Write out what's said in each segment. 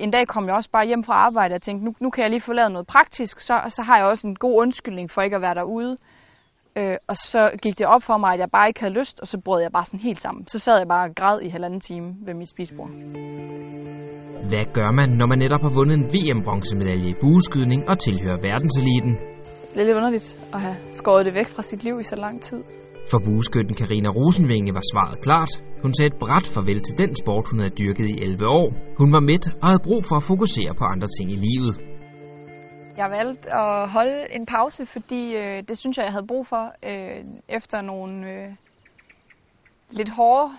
en dag kom jeg også bare hjem fra arbejde og tænkte, nu, nu kan jeg lige få lavet noget praktisk, så, så har jeg også en god undskyldning for ikke at være derude. Øh, og så gik det op for mig, at jeg bare ikke havde lyst, og så brød jeg bare sådan helt sammen. Så sad jeg bare og græd i halvanden time ved mit spisbord. Hvad gør man, når man netop har vundet en VM-bronzemedalje i bueskydning og tilhører verdenseliten? Det er lidt underligt at have skåret det væk fra sit liv i så lang tid. For bueskytten Karina Rosenvinge var svaret klart. Hun sagde et bræt farvel til den sport, hun havde dyrket i 11 år. Hun var midt og havde brug for at fokusere på andre ting i livet. Jeg valgte at holde en pause, fordi øh, det synes jeg, jeg havde brug for øh, efter nogle øh, lidt hårde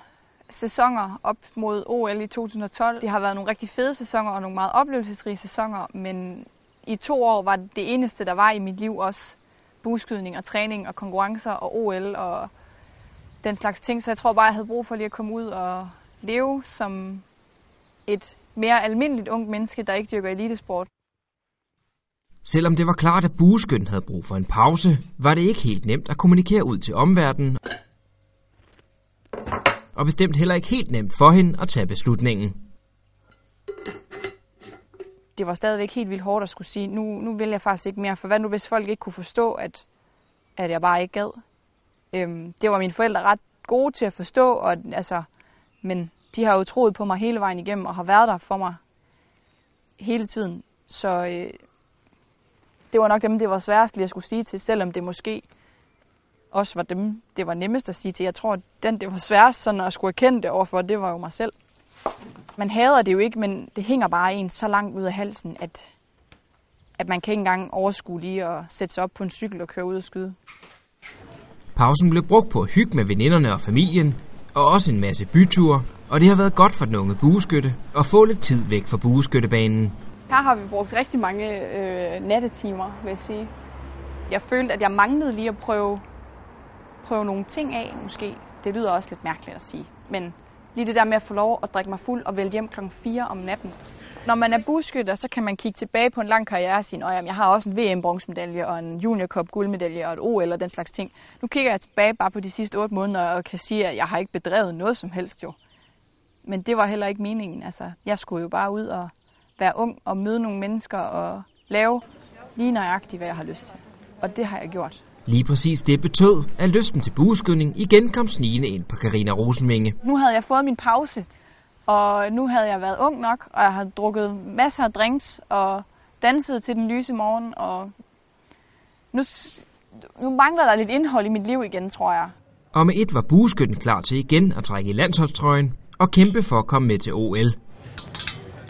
sæsoner op mod OL i 2012. Det har været nogle rigtig fede sæsoner og nogle meget oplevelsesrige sæsoner, men i to år var det det eneste, der var i mit liv også buskydning og træning og konkurrencer og OL og den slags ting. Så jeg tror bare, jeg havde brug for lige at komme ud og leve som et mere almindeligt ung menneske, der ikke dyrker elitesport. Selvom det var klart, at bueskytten havde brug for en pause, var det ikke helt nemt at kommunikere ud til omverdenen, og bestemt heller ikke helt nemt for hende at tage beslutningen. Det var stadigvæk helt vildt hårdt at skulle sige, nu, nu vil jeg faktisk ikke mere, for hvad nu hvis folk ikke kunne forstå, at, at jeg bare ikke gad. Øhm, det var mine forældre ret gode til at forstå, og, altså, men de har jo troet på mig hele vejen igennem, og har været der for mig hele tiden. Så øh, det var nok dem, det var sværest lige at skulle sige til, selvom det måske også var dem, det var nemmest at sige til. Jeg tror, den, det var sværest sådan at skulle erkende det overfor, det var jo mig selv. Man hader det jo ikke, men det hænger bare en så langt ud af halsen, at, at man kan ikke engang overskue lige at sætte sig op på en cykel og køre ud og skyde. Pausen blev brugt på at hygge med veninderne og familien, og også en masse byture, og det har været godt for den unge bueskytte at få lidt tid væk fra bueskyttebanen. Her har vi brugt rigtig mange øh, nattetimer, vil jeg sige. Jeg følte, at jeg manglede lige at prøve, prøve nogle ting af, måske. Det lyder også lidt mærkeligt at sige. Men lige det der med at få lov at drikke mig fuld og vælge hjem kl. 4 om natten. Når man er buskytter, så kan man kigge tilbage på en lang karriere og sige, at jeg har også en VM-bronzemedalje og en Junior Cup guldmedalje og et OL og den slags ting. Nu kigger jeg tilbage bare på de sidste 8 måneder og kan sige, at jeg har ikke bedrevet noget som helst jo. Men det var heller ikke meningen. Altså, jeg skulle jo bare ud og være ung og møde nogle mennesker og lave lige nøjagtigt, hvad jeg har lyst til. Og det har jeg gjort. Lige præcis det betød, at lysten til bueskydning igen kom snigende ind på Karina Rosenvinge. Nu havde jeg fået min pause, og nu havde jeg været ung nok, og jeg havde drukket masser af drinks og danset til den lyse morgen, og nu, nu mangler der lidt indhold i mit liv igen, tror jeg. Og med et var bueskytten klar til igen at trække i landsholdstrøjen og kæmpe for at komme med til OL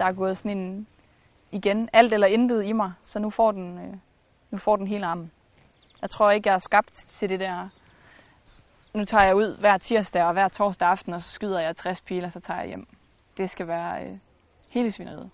der er gået sådan en, igen, alt eller intet i mig, så nu får den, øh, nu får den hele armen. Jeg tror ikke, jeg er skabt til det der, nu tager jeg ud hver tirsdag og hver torsdag aften, og så skyder jeg 60 piler, så tager jeg hjem. Det skal være øh, hele svineriet.